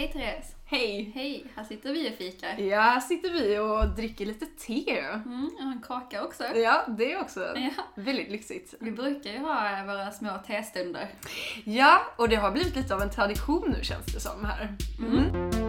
Hej Therese! Hej! Hej! Här sitter vi och fikar. Ja, här sitter vi och dricker lite te. Mm, och en kaka också. Ja, det är också Ja. väldigt lyxigt. Vi brukar ju ha våra små testunder. Ja, och det har blivit lite av en tradition nu känns det som här. Mm. Har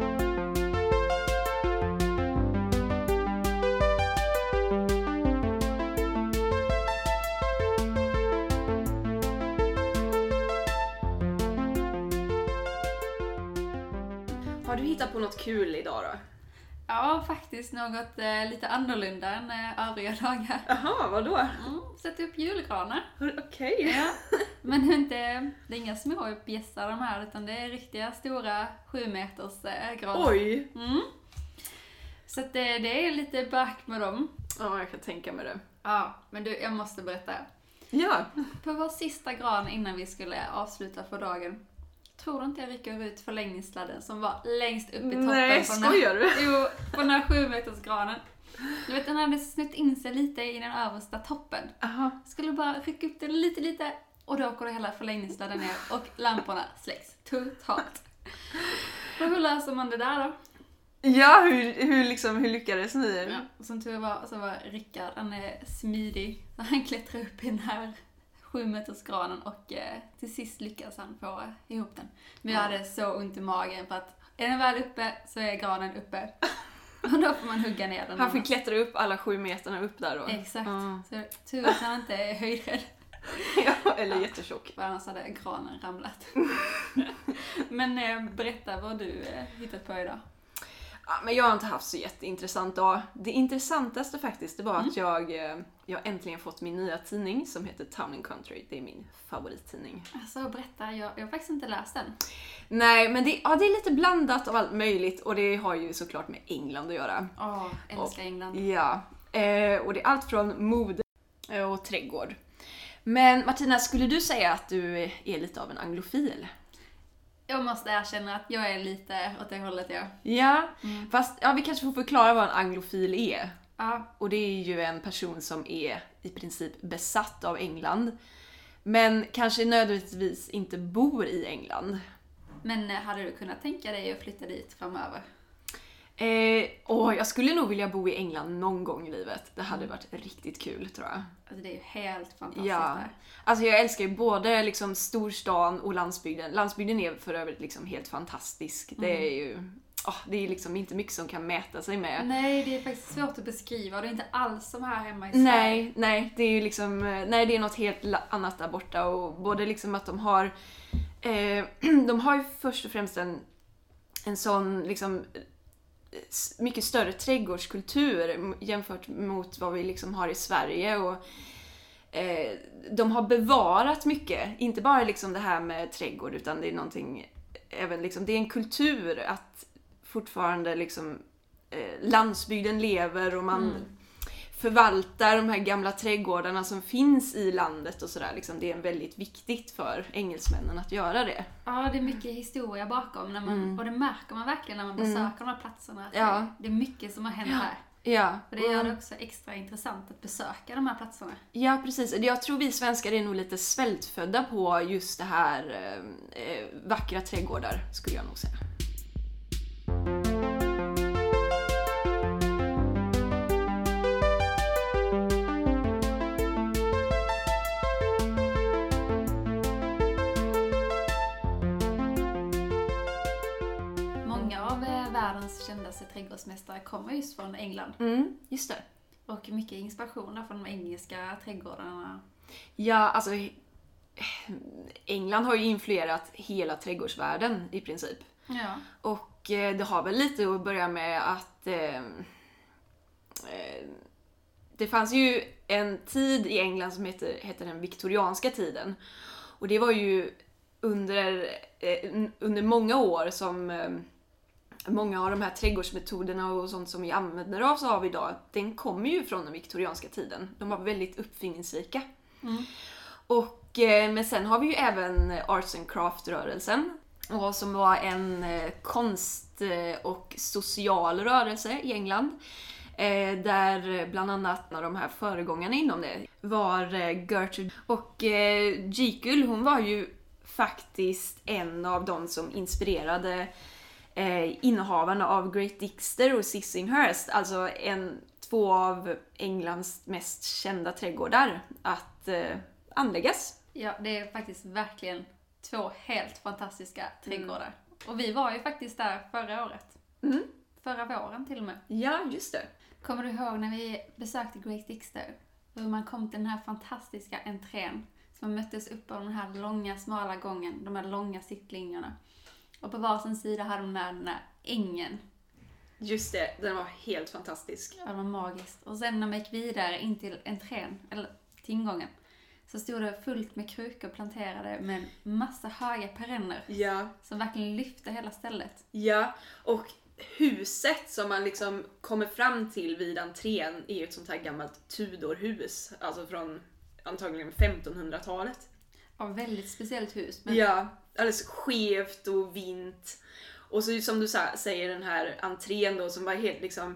du hittat på något kul idag då? Ja, faktiskt något eh, lite annorlunda än eh, övriga dagar. Jaha, vadå? Mm, sätta upp julgranar. Okej. Ja. Men inte, det är inga små bjässar de här, utan det är riktiga stora sju meters eh, granar. Oj! Mm. Så att det, det är lite back med dem. Ja, jag kan tänka mig det. Ja, men du, jag måste berätta. Ja. På vår sista gran innan vi skulle avsluta för dagen. Tror inte jag rycker ut förlängningssladden som var längst upp i toppen Nej, på den här, skojar du? jo, på den här sju meters granen. Du vet den hade snutt in sig lite i den översta toppen. Aha. Skulle bara rycka upp den lite, lite och då går hela förlängningssladden ner och lamporna släcks totalt. Och hur löser man det där då? Ja, hur, hur, liksom, hur lyckades ni? Ja, som tur var så var Rickard, han är smidig. Så han klättrade upp i den här sju meters granen och eh, till sist lyckades han få ihop den. Men jag Ja. hade så ont i magen för att är den väl uppe så är granen uppe. Och då får man hugga ner den. Han fick klättra upp alla sju meterna upp där då? Exakt. Ja. Så tur att han inte är höjdrädd. ja, eller jättetjock. För annars hade granen ramlat. Men eh, berätta vad du eh, hittat på idag. Ja, men jag har inte haft så jätteintressant dag. Det intressantaste faktiskt, det var att jag, eh, jag äntligen fått min nya tidning som heter Town and Country. Det är min favorittidning. Alltså berätta, jag, jag har faktiskt inte läst den. Nej, men det, ja, det är lite blandat av allt möjligt och det har ju såklart med England att göra. Åh, älskar England. Ja, eh, och det är allt från mode eh, och trädgård. Men Martina, skulle du säga att du är lite av en anglofil? Jag måste erkänna att jag är lite åt det hållet jag. Ja, Mm. fast ja, vi kanske får förklara vad en anglofil är. Ja, Och det är ju en person som är i princip besatt av England. Men kanske nödvändigtvis inte bor i England. men eh, hade du kunnat tänka dig att flytta dit framöver? Eh, åh, jag skulle nog vilja bo i England någon gång i livet. Det hade varit riktigt kul tror jag. Alltså det är ju helt fantastiskt Ja. där. Alltså jag älskar ju både liksom storstan och landsbygden. Landsbygden är för övrigt liksom helt fantastisk. Det är ju åh, det är liksom inte mycket som kan mäta sig med. Nej, det är faktiskt svårt att beskriva och det är inte alls som här hemma i Sverige. Nej, nej, det är ju liksom, eh, nej det är något helt annat där borta och både liksom att de har, eh, de har ju först och främst en, en sån liksom mycket större trädgårdskultur jämfört mot vad vi liksom har i Sverige och eh, de har bevarat mycket, inte bara liksom det här med trädgård utan det är någonting, även liksom, det är en kultur att fortfarande liksom eh, landsbygden lever och man Mm förvaltar de här gamla trädgårdarna som finns i landet och sådär. Liksom, det är väldigt viktigt för engelsmännen att göra det. Ja, det är mycket historia bakom när man, Mm. och det märker man verkligen när man Mm. besöker de här platserna. Ja. det, är mycket som har hänt här. Ja, Och det gör det också extra intressant att besöka de här platserna. ja precis. Jag tror vi svenskar är nog lite svältfödda på just det här eh, eh, vackra trädgårdar, skulle jag nog säga. Trädgårdsmästare kommer just från England. Mm, just det. Och mycket inspiration där från de engelska trädgårdarna. Ja, alltså England har ju influerat hela trädgårdsvärlden i princip. Ja. Och eh, det har väl lite att börja med att eh, eh, det fanns ju en tid i England som heter, heter den viktorianska tiden. Och det var ju under, eh, under många år som eh, många av de här trädgårdsmetoderna och sånt som vi använder oss av idag, den kommer ju från den viktorianska tiden. De var väldigt uppfinningsrika. Mm. Och, eh, men sen har vi ju även Arts and Craft-rörelsen. Som var en eh, konst eh, och social rörelse i England. Där bland annat av de här föregångarna inom det var Gertrude. Och Jekyll, hon var ju faktiskt en av de som inspirerade eh, innehavarna av Great Dixter och Sissinghurst, alltså en, två av Englands mest kända trädgårdar, att eh, anläggas. Ja, det är faktiskt verkligen två helt fantastiska trädgårdar. Och vi var ju faktiskt där förra året. Mm. Förra våren till och med. Ja, just det. Kommer du ihåg när vi besökte Great Dixter? Hur man kom till den här fantastiska entrén som möttes upp av den här långa, smala gången, de här långa sittlinjerna. Och på varsin sida hade de med den här ängen. Just det, den var helt fantastisk. Ja, det var magiskt. Och sen när man gick vidare in till entrén, eller till ingången, så stod det fullt med krukor planterade med massa höga perenner Ja, som verkligen lyfte hela stället. ja. Och huset som man liksom kommer fram till vid entrén är ju ett sånt här gammalt Tudorhus, alltså från antagligen 1500-talet. Ja, väldigt speciellt hus. Men Ja, alldeles skevt och vint. Och så som du säger den här entrén då som var helt liksom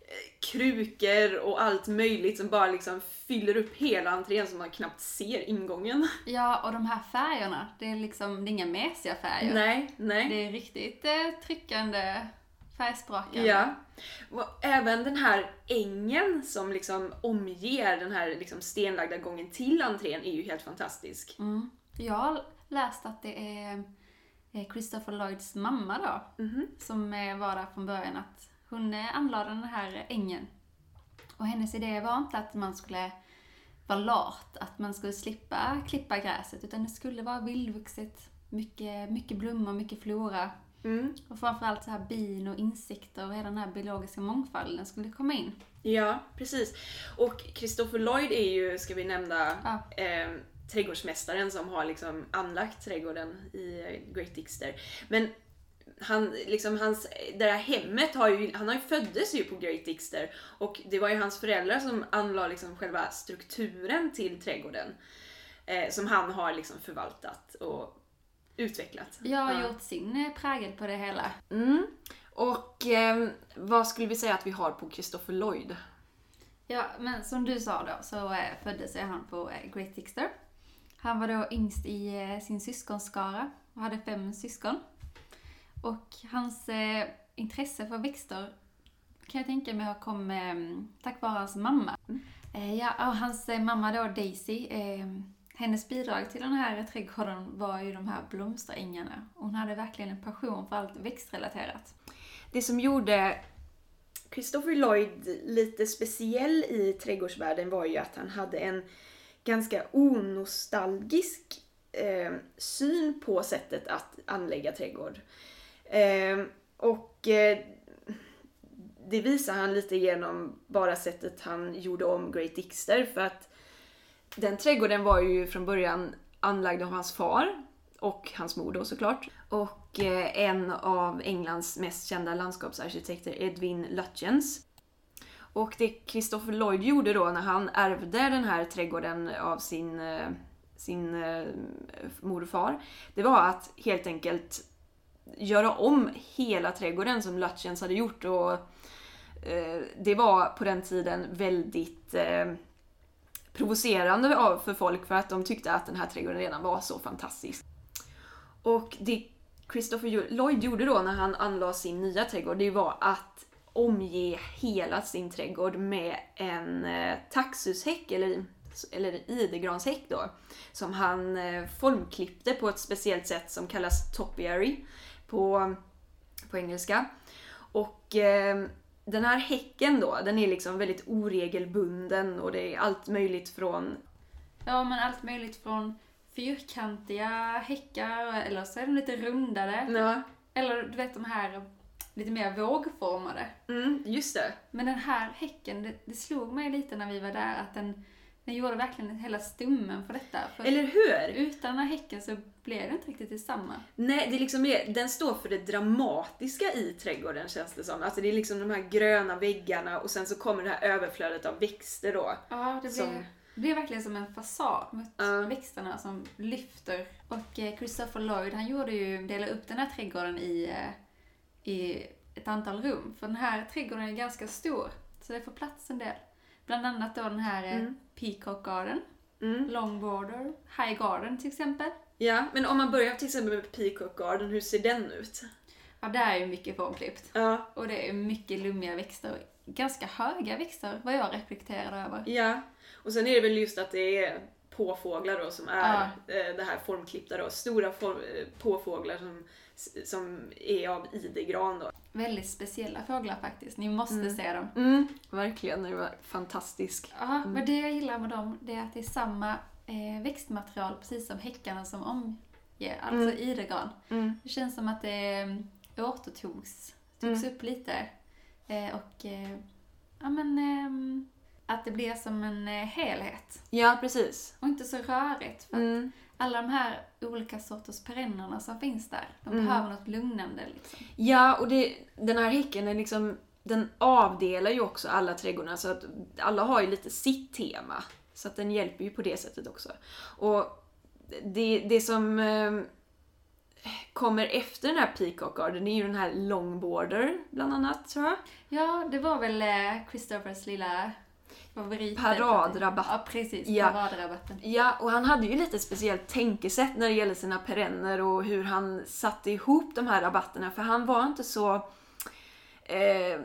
eh, krukor och allt möjligt som bara liksom fyller upp hela entrén så man knappt ser ingången. Ja, och de här färgerna, det är liksom, det är inga mesiga färger. Nej, nej. Det är riktigt eh, tryckande, färgsprakande. Ja. Och även den här ängen som liksom omger den här liksom stenlagda gången till entrén är ju helt fantastisk. Mm. Har läst att det är eh, Christopher Lloyds mamma då, Mhm. som eh, var där från början, att hon eh, anlade den här ängen. Och hennes idé var inte att man skulle vara lat, att man skulle slippa klippa gräset, utan det skulle vara vildvuxet, mycket, mycket blommor, mycket flora. Mm. Och framförallt så här bin och insekter och hela den här biologiska mångfalden skulle komma in. Ja, precis. Och Christopher Lloyd är ju, ska vi nämna, Ja. eh, trädgårdsmästaren som har liksom anlagt trädgården i Great Dixter. Men han, liksom hans, det där hemmet har ju, han har ju föddes ju på Great Dixter och det var ju hans föräldrar som anlade liksom själva strukturen till trädgården. Eh, som han har liksom förvaltat och utvecklat. Jag har Ja. gjort sin eh, prägel på det hela. Mm. Och eh, vad skulle vi säga att vi har på Christopher Lloyd? Ja, men som du sa då så eh, föddes han på eh, Great Dixter. Han var då yngst i eh, sin syskonskara och hade fem syskon. Och hans eh, intresse för växter kan jag tänka mig har kommit eh, tack vare hans mamma. Eh, ja, och hans eh, mamma då, Daisy, eh, hennes bidrag till den här trädgården var ju de här blomsterängarna. Hon hade verkligen en passion för allt växtrelaterat. Det som gjorde Christopher Lloyd lite speciell i trädgårdsvärlden var ju att han hade en ganska onostalgisk eh, syn på sättet att anlägga trädgård. Eh, och eh, det visar han lite genom bara sättet han gjorde om Great Dixter för att den trädgården var ju från början anlagd av hans far och hans mor då såklart. Och eh, en av Englands mest kända landskapsarkitekter, Edwin Lutyens. Och det Christopher Lloyd gjorde då när han ärvde den här trädgården av sin, eh, sin eh, morfar, det var att helt enkelt göra om hela trädgården som Lutyens hade gjort. Och eh, det var på den tiden väldigt eh, provocerande av för folk för att de tyckte att den här trädgården redan var så fantastisk. Och det Christopher Lloyd gjorde då när han anlade sin nya trädgård, det var att omge hela sin trädgård med en eh, taxushäck, eller, eller idegranshäck då, som han eh, formklippte på ett speciellt sätt som kallas topiary på, på engelska. Och eh, den här häcken då, den är liksom väldigt oregelbunden och det är allt möjligt från Ja, men allt möjligt från fyrkantiga häckar, eller så är de lite rundade. Ja, Eller du vet de här lite mer vågformade. mm, just det. Men den här häcken, det, det slog mig lite när vi var där att den, den gjorde verkligen hela stummen för detta. För Eller hur? utan den här häcken så blev det inte riktigt detsamma. Nej, det är liksom den står för det dramatiska i trädgården känns det som. Alltså det är liksom de här gröna väggarna och sen så kommer det här överflödet av växter då. Ja, det blev, Som- det blev verkligen som en fasad mot Ja. växterna som lyfter. Och eh, Christopher Lloyd, han gjorde ju, delade upp den här trädgården i, eh, i ett antal rum. För den här trädgården är ganska stor, så det får plats en del. Bland annat då den här eh, Mm. Peacock Garden, Mm. Long Border, High Garden till exempel. Ja, men om man börjar till exempel med Peacock Garden, hur ser den ut? Ja, det är ju mycket formklippt. Ja. Och det är mycket lummiga växter. Ganska höga växter, vad jag reflekterade över. Ja. Och sen är det väl just att det är påfåglar då som är eh, det här formklippta då. Stora form, eh, påfåglar som, som är av idegran då. Väldigt speciella fåglar faktiskt. Ni måste Mm. se dem. Mm, verkligen, det var fantastisk. Ja, men det jag gillar med dem det är att det är samma eh, växtmaterial precis som häckarna som omger, alltså idegran. Mm. Det känns som att det eh, återtogs, togs upp lite. Eh, och eh, ja men ehm, att det blir som en eh, helhet. Ja, precis. Och inte så rörigt. För att Mm. alla de här olika sorters perennerna som finns där, de Mm. behöver något lugnande liksom. Ja, och det, den här häcken är liksom, den avdelar ju också alla trädgårdarna så att alla har ju lite sitt tema. Så att den hjälper ju på det sättet också. Och det, det som eh, kommer efter den här Peacock Garden är ju den här Long Border bland annat tror jag. Ja, det var väl eh, Christophers lilla Paradrabatt. Ja, precis. Ja. Paradrabatten. Ja, och han hade ju lite speciellt tänkesätt när det gäller sina perenner och hur han satte ihop de här rabatterna. För han var inte så... Eh,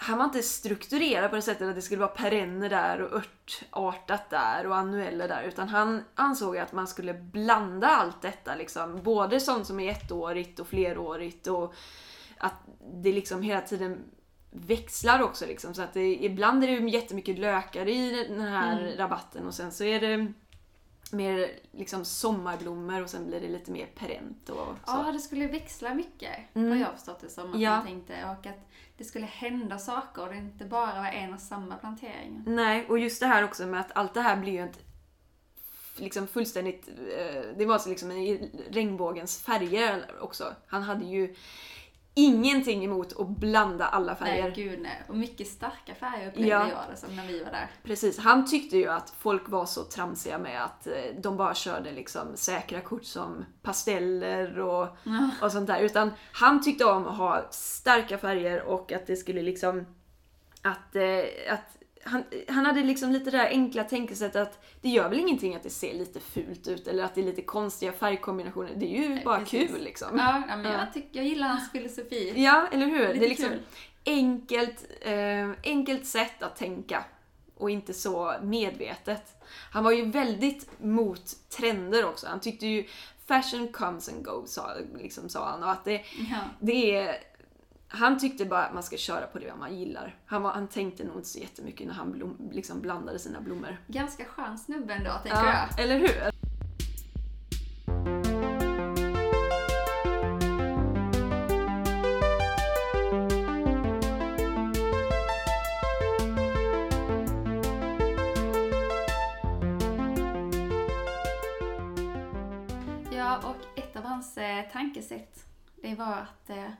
han var inte strukturerad på det sättet att det skulle vara perenner där och örtartat där och annueller där. Utan han ansåg att man skulle blanda allt detta liksom. Både sånt som är ettårigt och flerårigt och att det liksom hela tiden växlar också liksom. Så att det, ibland är det jättemycket lökar i den här Mm. rabatten och sen så är det mer liksom sommarblommor och sen blir det lite mer perent och så. Ja, det skulle växla mycket, Mm. har jag förstått det som. Att Ja. man tänkte. Och att det skulle hända saker och det inte bara var en och samma plantering. Nej, och just det här också med att allt det här blir ju inte liksom fullständigt, eh, det var så liksom i regnbågens färger också. Han hade ju ingenting emot att blanda alla färger. Nej, gud nej. Och mycket starka färger upplevde Ja. jag det som när vi var där. Precis, han tyckte ju att folk var så tramsiga med att eh, de bara körde liksom säkra kort som pasteller och, Ja. och sånt där. Utan han tyckte om att ha starka färger och att det skulle liksom... Att, eh, att han, han hade liksom lite det där enkla tänkesättet att det gör väl ingenting att det ser lite fult ut eller att det är lite konstiga färgkombinationer. Det är ju Nej, bara precis. kul liksom. Ja, men Ja. jag, tycker, jag gillar hans filosofi. Ja, eller hur? Lite det är liksom kul. enkelt, eh, enkelt sätt att tänka och inte så medvetet. Han var ju väldigt mot trender också. Han tyckte ju fashion comes and goes, sa, liksom, sa han. Och att det, Ja. det är, han tyckte bara att man ska köra på det man gillar. Han, var, han tänkte nog inte så jättemycket när han blom, liksom blandade sina blommor. Ganska skön snubbe ändå, tänker jag. Ja, eller hur? Ja, och ett av hans eh, tankesätt, det var att eh,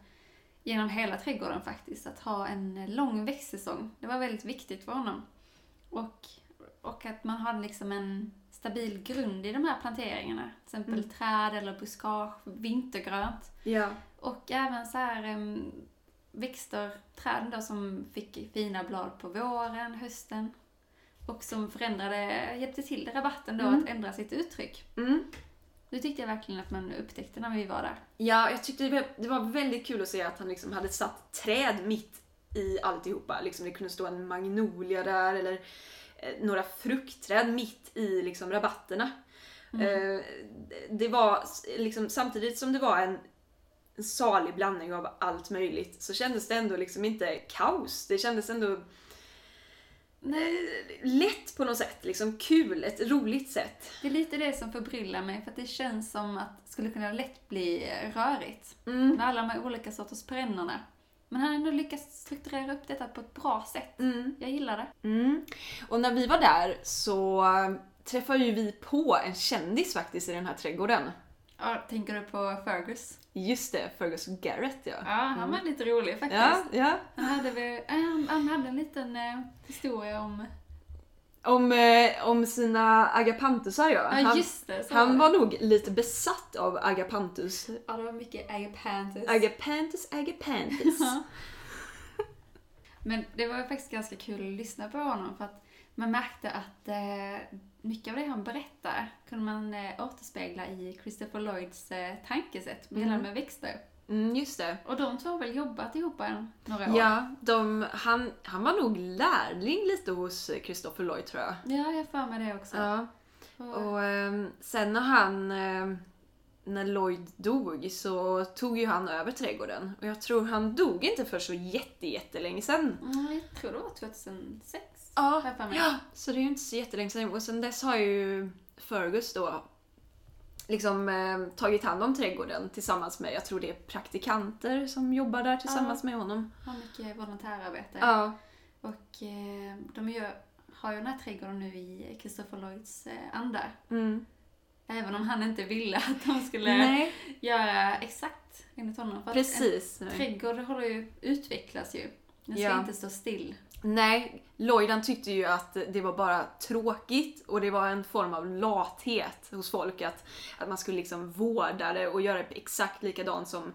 genom hela trädgården faktiskt, att ha en lång växtsäsong. Det var väldigt viktigt för honom. Och, och att man hade liksom en stabil grund i de här planteringarna. Till exempel Mm. träd eller buskage, vintergrönt. Ja. Och även så här em, växter, träd då som fick fina blad på våren, hösten. Och som förändrade, hjälpte till rabatten då Mm. att ändra sitt uttryck. Mm. Det tyckte jag verkligen att man upptäckte när vi var där. Ja, jag tyckte det var- väldigt kul att se att han liksom hade satt träd mitt i alltihopa. Liksom det kunde stå en magnolia där eller eh, några fruktträd mitt i liksom rabatterna. Eh, det var liksom, samtidigt som det var en, salig blandning av allt möjligt så kändes det ändå liksom inte kaos. Det kändes ändå lätt på något sätt. Liksom kul, ett roligt sätt. Det är lite det som förbryllar mig för att det känns som att det skulle kunna lätt bli eh, rörigt. Mm. Med alla de här olika sorters perennerna. Men han har ändå lyckats strukturera upp detta på ett bra sätt. Mm. Jag gillar det. Mm. Och när vi var där så äh, träffade ju vi på en kändis faktiskt i den här trädgården. Ja, tänker du på Fergus? Just det, Fergus Garrett ja. Ja, han var lite rolig faktiskt. Ja, ja. Han, hade väl, han, han hade en liten eh, historia om... Om, eh, om sina agapantusar ja. Ja, Han, just det. Så han det. var nog lite besatt av agapantus. Ja, det var mycket. Agapantus, agapantus. Ja. Men det var faktiskt ganska kul att lyssna på honom för att man märkte att eh, mycket av det han berättar kunde man eh, återspegla i Christopher Lloyds eh, tankesätt med Mm. med växter. Mm, just det. Och de två har väl jobbat ihop en, några år? Ja, de, han, han var nog lärling lite hos Christopher Lloyd tror jag. Ja, jag för mig det också. Ja. Och- ehm, sen när han, ehm, när Lloyd dog så tog ju han över trädgården. Och jag tror han dog inte för så jätte, jättelänge sen. Mm, jag tror det var 2006. Ja, ja, så det är ju inte så jättelänge sen. Och sen dess har ju Fergus då liksom eh, tagit hand om trädgården tillsammans med, jag tror det är praktikanter som jobbar där tillsammans med honom. Har mycket volontärarbete. Ja, Och eh, de gör, har ju den här trädgården nu i Christopher Lloyds eh, anda. mm. Även om han inte ville att de skulle Nej, göra exakt enligt honom. För att precis. En trädgård håller ju, utvecklas ju. Den ska Ja. inte stå still. Nej, Lloyd han tyckte ju att det var bara tråkigt och det var en form av lathet hos folk att, att man skulle liksom vårda det och göra exakt likadant som,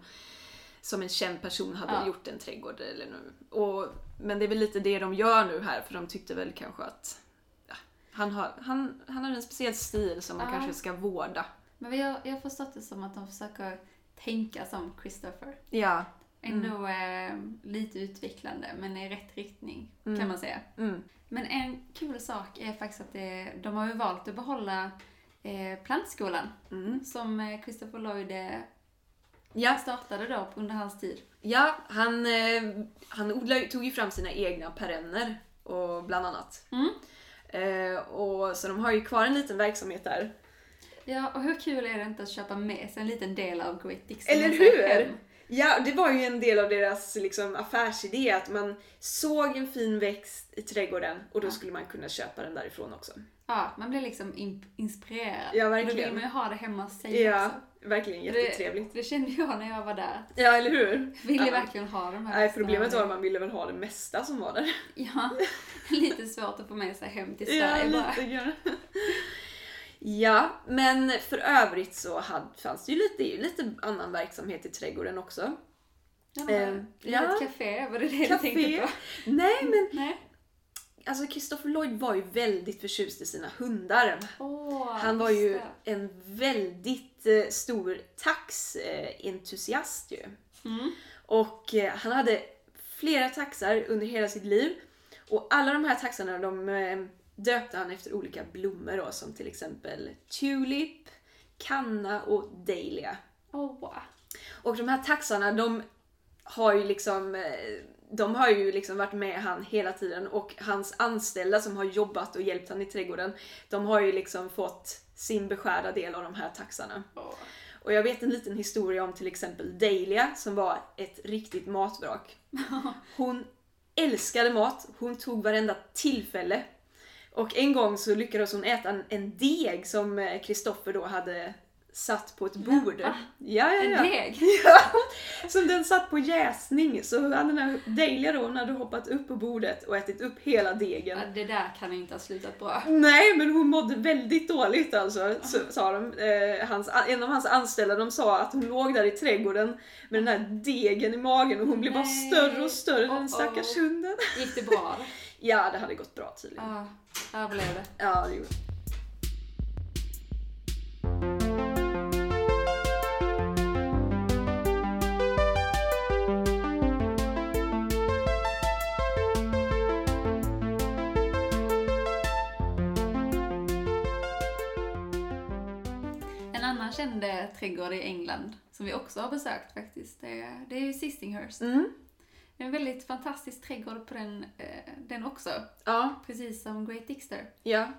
som en känd person hade Ja. gjort en trädgård. Eller nu. Och, men det är väl lite det de gör nu här för de tyckte väl kanske att ja, han, har, han, han har en speciell stil som man Ja. kanske ska vårda. Men jag, jag har förstått det som att de försöker tänka som Christopher. Ja. Ändå eh, lite utvecklande, men i rätt riktning kan Mm. man säga. Mm. Men en kul sak är faktiskt att det, de har ju valt att behålla eh, plantskolan Mm. som eh, Christopher Lloyd eh, Ja, startade då under hans tid. ja han, eh, han odlade, tog ju fram sina egna perenner och bland annat. Mm. Eh, och, så de har ju kvar en liten verksamhet där. Ja, och hur kul är det inte att köpa med sig en liten del av Great Dixon Eller hur? hem? Ja, det var ju en del av deras liksom, affärsidé att man såg en fin växt i trädgården och då skulle man kunna köpa den därifrån också. Ja, man blir liksom in- inspirerad. Ja, Och Då verkligen. vill man ju ha det hemma hos sig Ja, också. verkligen jättetrevligt. Det, det kände jag när jag var där. Ja, eller hur? Ville Ja. verkligen ha de här Nej, problemet var att man ville väl ha det mesta som var där. Ja, lite svårt att få med sig hem till Ja, Sverige bara. lite grann. Ja, men för övrigt så hade, fanns det ju lite, lite annan verksamhet i trädgården också. Ja, Eh, ja. Ett café, var det det Café. du tänkte på? Nej, men Nej. alltså Christopher Lloyd var ju väldigt förtjust i sina hundar. Åh, Han var ju det. en väldigt eh, stor taxentusiast ju. Mm. Och eh, han hade flera taxar under hela sitt liv. Och alla de här taxarna de eh, döpte han efter olika blommor då, som till exempel Tulip, Kanna och Dahlia. Åh, wow. Och de här taxarna de har ju liksom eh, de har ju liksom varit med han hela tiden och hans anställda som har jobbat och hjälpt han i trädgården de har ju liksom fått sin beskärda del av de här taxarna. Åh. Och jag vet en liten historia om till exempel Dahlia som var ett riktigt matvrak. Hon älskade mat, hon tog varenda tillfälle. Och en gång så lyckades hon äta en, en deg som Kristoffer då hade satt på ett bord. Va? Ja, ja, En ja. deg? Ja, som den satt på jäsning. Så hade den här Dahlia då, hon hade hoppat upp på bordet och ätit upp hela degen. Ja, det där kan inte ha slutat bra. Nej, men hon mådde väldigt dåligt alltså, så, sa de. Eh, hans, en av hans anställda de sa att hon låg där i trädgården med den här degen i magen och hon blev bara större och större, den Oh-oh. stackars hunden. Gick det bra? Ja, det hade gått bra tydligen. Ja, överlevde. Ja, det gjorde En annan känd eh, trädgård i England som vi också har besökt faktiskt, det är, det är Sissinghurst. mm. En väldigt fantastisk trädgård på den, eh, den också, Ja, precis som Great Dixter. ja.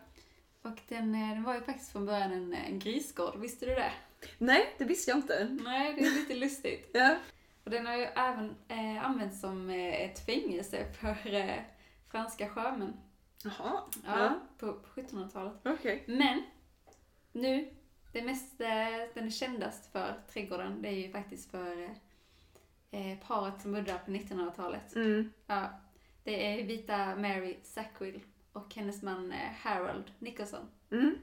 Och den, eh, den var ju faktiskt från början en, en grisgård, visste du det? Nej, det visste jag inte. Nej, det är lite lustigt. Ja. Och den har ju även eh, använts som eh, ett fängelse för eh, franska sjömän. Jaha. Ja, Ja. På, på 1700-talet. Okej. Men nu, det mest, eh, den är kändast för trädgården, det är ju faktiskt för eh, paret som bodde där på 1900-talet. Mm. Ja, det är vita Mary Sackville och hennes man eh, Harold Nicholson. Mm.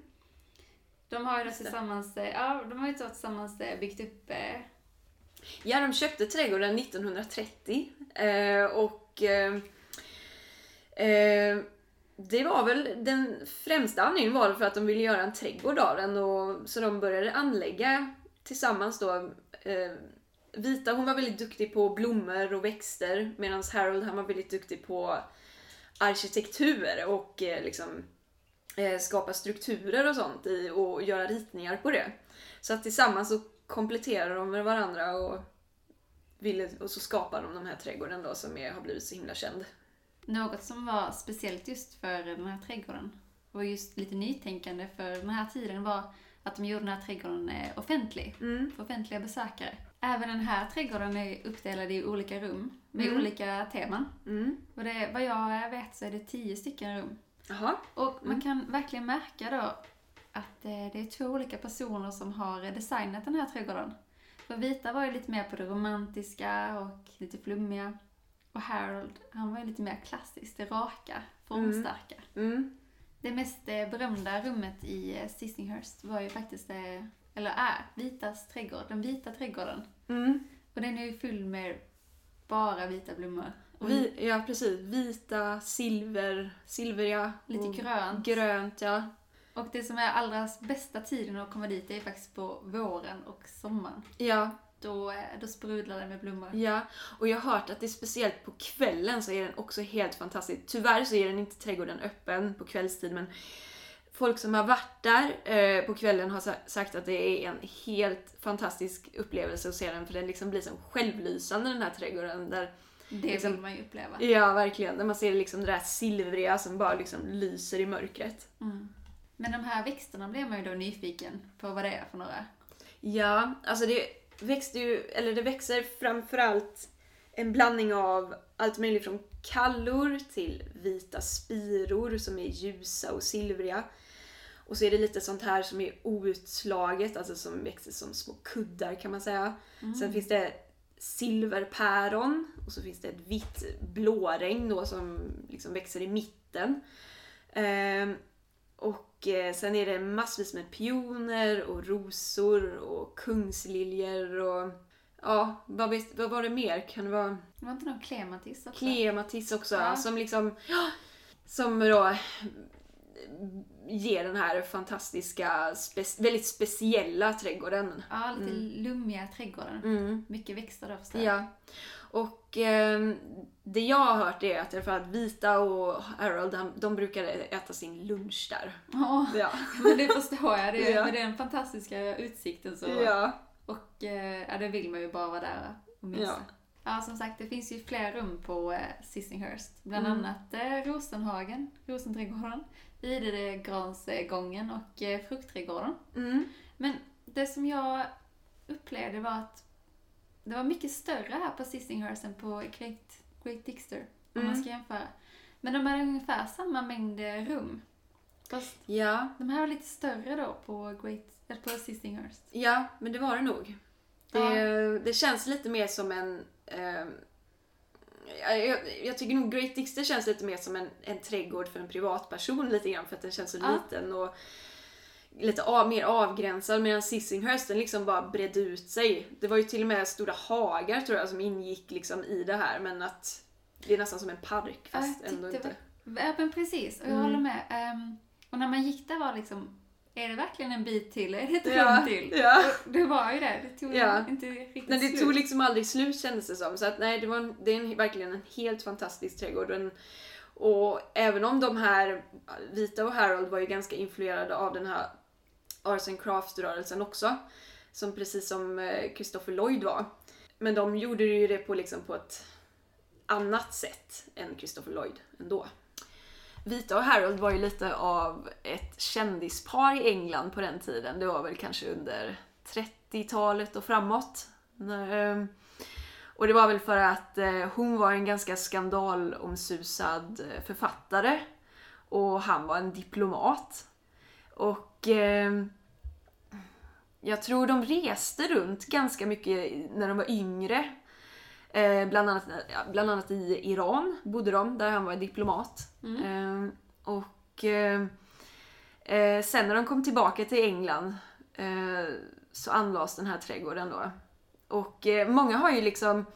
De har ju då tillsammans, eh, ja, de har ju då tillsammans eh, byggt upp eh, Ja, de köpte trädgården 1930 eh, och det var väl den främsta anledningen var för att de ville göra en trädgård av den och så de började anlägga tillsammans då eh, Vita hon var väldigt duktig på blommor och växter medan Harold han var väldigt duktig på arkitektur och eh, liksom eh, skapa strukturer och sånt i, och göra ritningar på det. Så att tillsammans så kompletterar de med varandra och, ville, och så skapar de den här trädgården då som är, har blivit så himla känd. Något som var speciellt just för den här trädgården och just lite nytänkande för den här tiden var att de gjorde den här trädgården eh, offentlig Mm. för offentliga besökare. Även den här trädgården är uppdelad i olika rum med Mm. olika teman. Mm. Och det, vad jag vet så är det tio stycken rum. Jaha. Och man Mm. kan verkligen märka då att eh, det är två olika personer som har designat den här trädgården. För Vita var ju lite mer på det romantiska och lite flummiga. Och Harold, han var ju lite mer klassiskt, det raka, formstarka. Mm. Det mest eh, berömda rummet i eh, Sissinghurst var ju faktiskt, eh, eller är, Vitas trädgård, den vita trädgården. Mm. Och den är ju full med bara vita blommor. Vi, ja precis, vita, silver, silveriga. lite grönt. Grönt ja. Och det som är allra bästa tiden att komma dit är faktiskt på våren och sommaren. Ja, Då, eh, då sprudlar det med blommor. Ja, och jag har hört att det är speciellt på kvällen så är den också helt fantastisk. Tyvärr så är den inte trädgården öppen på kvällstid men folk som har varit där eh, på kvällen har sa- sagt att det är en helt fantastisk upplevelse att se den för den liksom blir som självlysande den här trädgården. Där, Det Liksom- vill man ju uppleva. ja, verkligen. Där man ser liksom det där silvriga som bara liksom lyser i mörkret. Mm. Men de här växterna blir man ju då nyfiken på vad det är för några. Ja, alltså det växte ju, eller det växer framförallt en blandning av allt möjligt från kallor till vita spiror som är ljusa och silvriga. Och så är det lite sånt här som är outslaget, alltså som växer som små kuddar kan man säga. Sen finns det silverpäron och så finns det ett vitt blåregn då som liksom växer i mitten. Ehm, och eh, sen är det massvis med pioner och rosor och kungsliljor och ja, vad, vad var det mer? Kan det vara Det var inte någon klematis också? klematis också? Ja. Som liksom, som då ger den här fantastiska, spe- väldigt speciella trädgården. Ja, lite lummiga trädgården. Mm. Mycket växter där förstår Ja. Och ehm, det jag har hört är att, fall att Vita och Harold, de, de brukade äta sin lunch där. Ja, Ja. men det förstår jag. Det, Ja. Med den fantastiska utsikten så. ja. Eh, ja, det vill man ju bara vara där och mysa. Ja. Ja. som sagt, det finns ju fler rum på eh, Sissinghurst. Bland Mm. annat eh, Rosenhagen, Rosenträdgården, Idegransgången och Fruktträdgården. Mm. Men det som jag upplevde var att det var mycket större här på Sissinghurst än på Great, Great Dixter. Om Mm. man ska jämföra. Men de hade ungefär samma mängd rum. Fast ja. de här var lite större då på, Great, på Sissinghurst. Ja, men det var det nog. Det, det känns lite mer som en... ehm, jag, jag, tycker nog Great Dixter känns lite mer som en, en trädgård för en privatperson lite grann för att den känns så Ja. liten och lite av, mer avgränsad medan Sissinghurst den liksom bara bredde ut sig. Det var ju till och med stora hagar tror jag som ingick liksom i det här men att det är nästan som en park fast ändå inte. Ja, men precis. Och jag Mm. håller med. Ehm, och när man gick där var liksom, är det verkligen en bit till? Är det ett Ja, rum till? ja. Det var ju det. Det tog Ja. inte riktigt Men det slut. tog liksom aldrig slut kändes det som. Så att nej, det, var en, det är en, verkligen en helt fantastisk trädgård. Och, en, och även om de här, Vita och Harold var ju ganska influerade av den här Arts and Crafts-rörelsen också. Som precis som eh, Christopher Lloyd var. Men de gjorde ju det på, liksom, på ett annat sätt än Christopher Lloyd ändå. Vita och Harold var ju lite av ett kändispar i England på den tiden. Det var väl kanske under 30-talet och framåt. Ehm, och det var väl för att eh, hon var en ganska skandalomsusad eh, författare och han var en diplomat. Och eh, jag tror de reste runt ganska mycket när de var yngre. Eh, bland, annat, bland annat i Iran bodde de, där han var diplomat. Eh, och eh, eh, sen när de kom tillbaka till England eh, så anlades den här trädgården då. Och många har ju liksom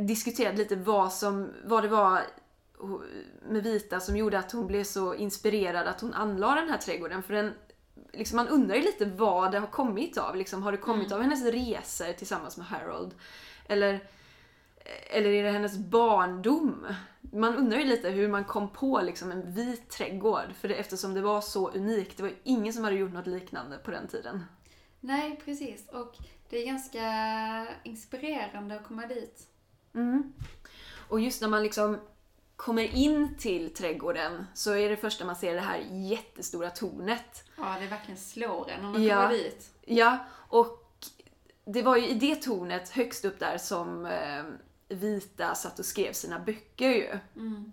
diskuterat lite vad, som, vad det var med Vita som gjorde att hon blev så inspirerad att hon anlade den här trädgården. För den liksom, man undrar ju lite vad det har kommit av. Liksom, har det kommit Mm. av hennes resor tillsammans med Harold? Eller, eller är det hennes barndom? Man undrar ju lite hur man kom på liksom, en vit trädgård. För det, eftersom det var så unikt. Det var ju ingen som hade gjort något liknande på den tiden. Nej, precis. Och det är ganska inspirerande att komma dit. Mm. Och just när man liksom kommer in till trädgården så är det första man ser det här jättestora tornet. Ja, det verkligen slår en om man Ja. kommer dit. Ja, och det var ju i det tornet högst upp där som eh, Vita satt och skrev sina böcker ju. Mm.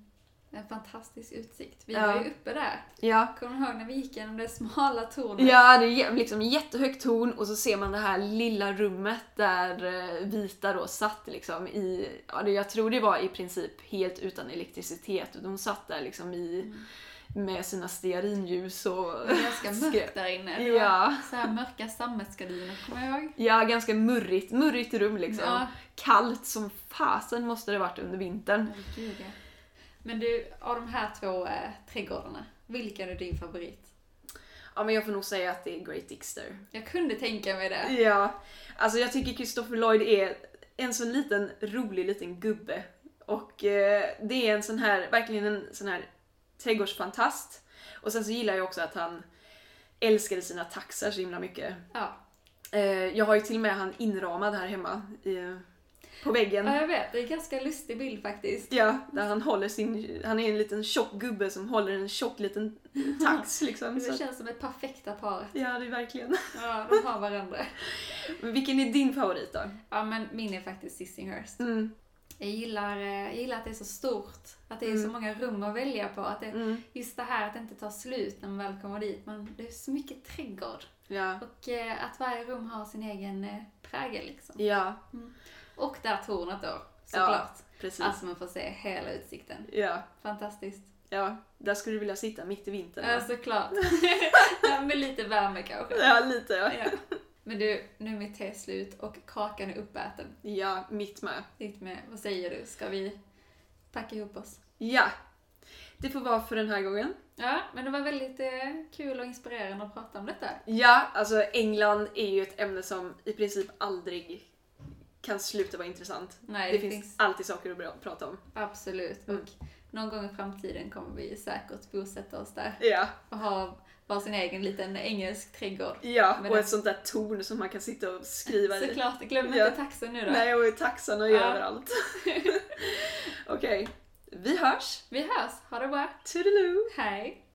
En fantastisk utsikt. Vi Ja. var ju uppe där. Ja. Kommer du ihåg när vi gick genom det smala tornet? Ja, det är liksom jättehögt torn och så ser man det här lilla rummet där eh, Vita då satt liksom i, ja jag tror det var i princip helt utan elektricitet. Och De satt där liksom i, med sina stearinljus och ganska mörkt där inne. Ja. så här mörka sammetsgardiner, kommer jag ihåg. Ja, ganska murrigt, murrigt rum liksom. Ja. Kallt som fasen måste det varit under vintern. Åh, gud, ja. Men du, av de här två eh, trädgårdarna, vilken är din favorit? Ja men jag får nog säga att det är Great Dixter. Jag kunde tänka mig det. Ja, alltså jag tycker Christopher Lloyd är en sån liten rolig liten gubbe. Och eh, det är en sån här, verkligen en sån här trädgårdsfantast. Och sen så gillar jag också att han älskade sina taxar så himla mycket. Ja. Eh, jag har ju till och med han inramad här hemma i, på väggen. ja, jag vet. Det är en ganska lustig bild faktiskt. Ja, där han håller sin, han är en liten tjock gubbe som håller en tjock liten tax liksom. Det känns som ett perfekta paret. Ja, det är verkligen. Ja, de har varandra. Vilken är din favorit då? Ja, men min är faktiskt Sissinghurst. Mm, Jag gillar, eh, jag gillar att det är så stort, att det är Mm. så många rum att välja på. Att det, mm, Just det här att det inte tar slut när man väl kommer dit. Men det är så mycket trädgård. ja. Och eh, att varje rum har sin egen eh, prägel liksom. Ja, Och där tornet då, såklart. precis. Alltså man får se hela utsikten. Ja, Fantastiskt. ja, där skulle du vilja sitta mitt i vintern. Ja, såklart. ja, med lite värme kanske. Ja, lite ja. Ja. Men du, nu är mitt te slut och kakan är uppäten. Ja, mitt med. Ditt med. Vad säger du? Ska vi packa ihop oss? Ja, det får vara för den här gången. Ja, men det var väldigt eh, kul och inspirerande att prata om detta. Ja, alltså England är ju ett ämne som i princip aldrig kan sluta vara intressant. Nej, det, det, finns, finns alltid saker att bra- prata om. absolut. Mm. Och någon gång i framtiden kommer vi säkert bosätta oss där Ja, och ha var sin egen liten engelsk trädgård. ja och det- ett sånt där torn som man kan sitta och skriva i. Såklart, glöm Ja. inte taxen nu då. Nej, och taxan och Ja. överallt. Okej, vi hörs. Vi hörs, ha det bra. Toodaloo! Hej!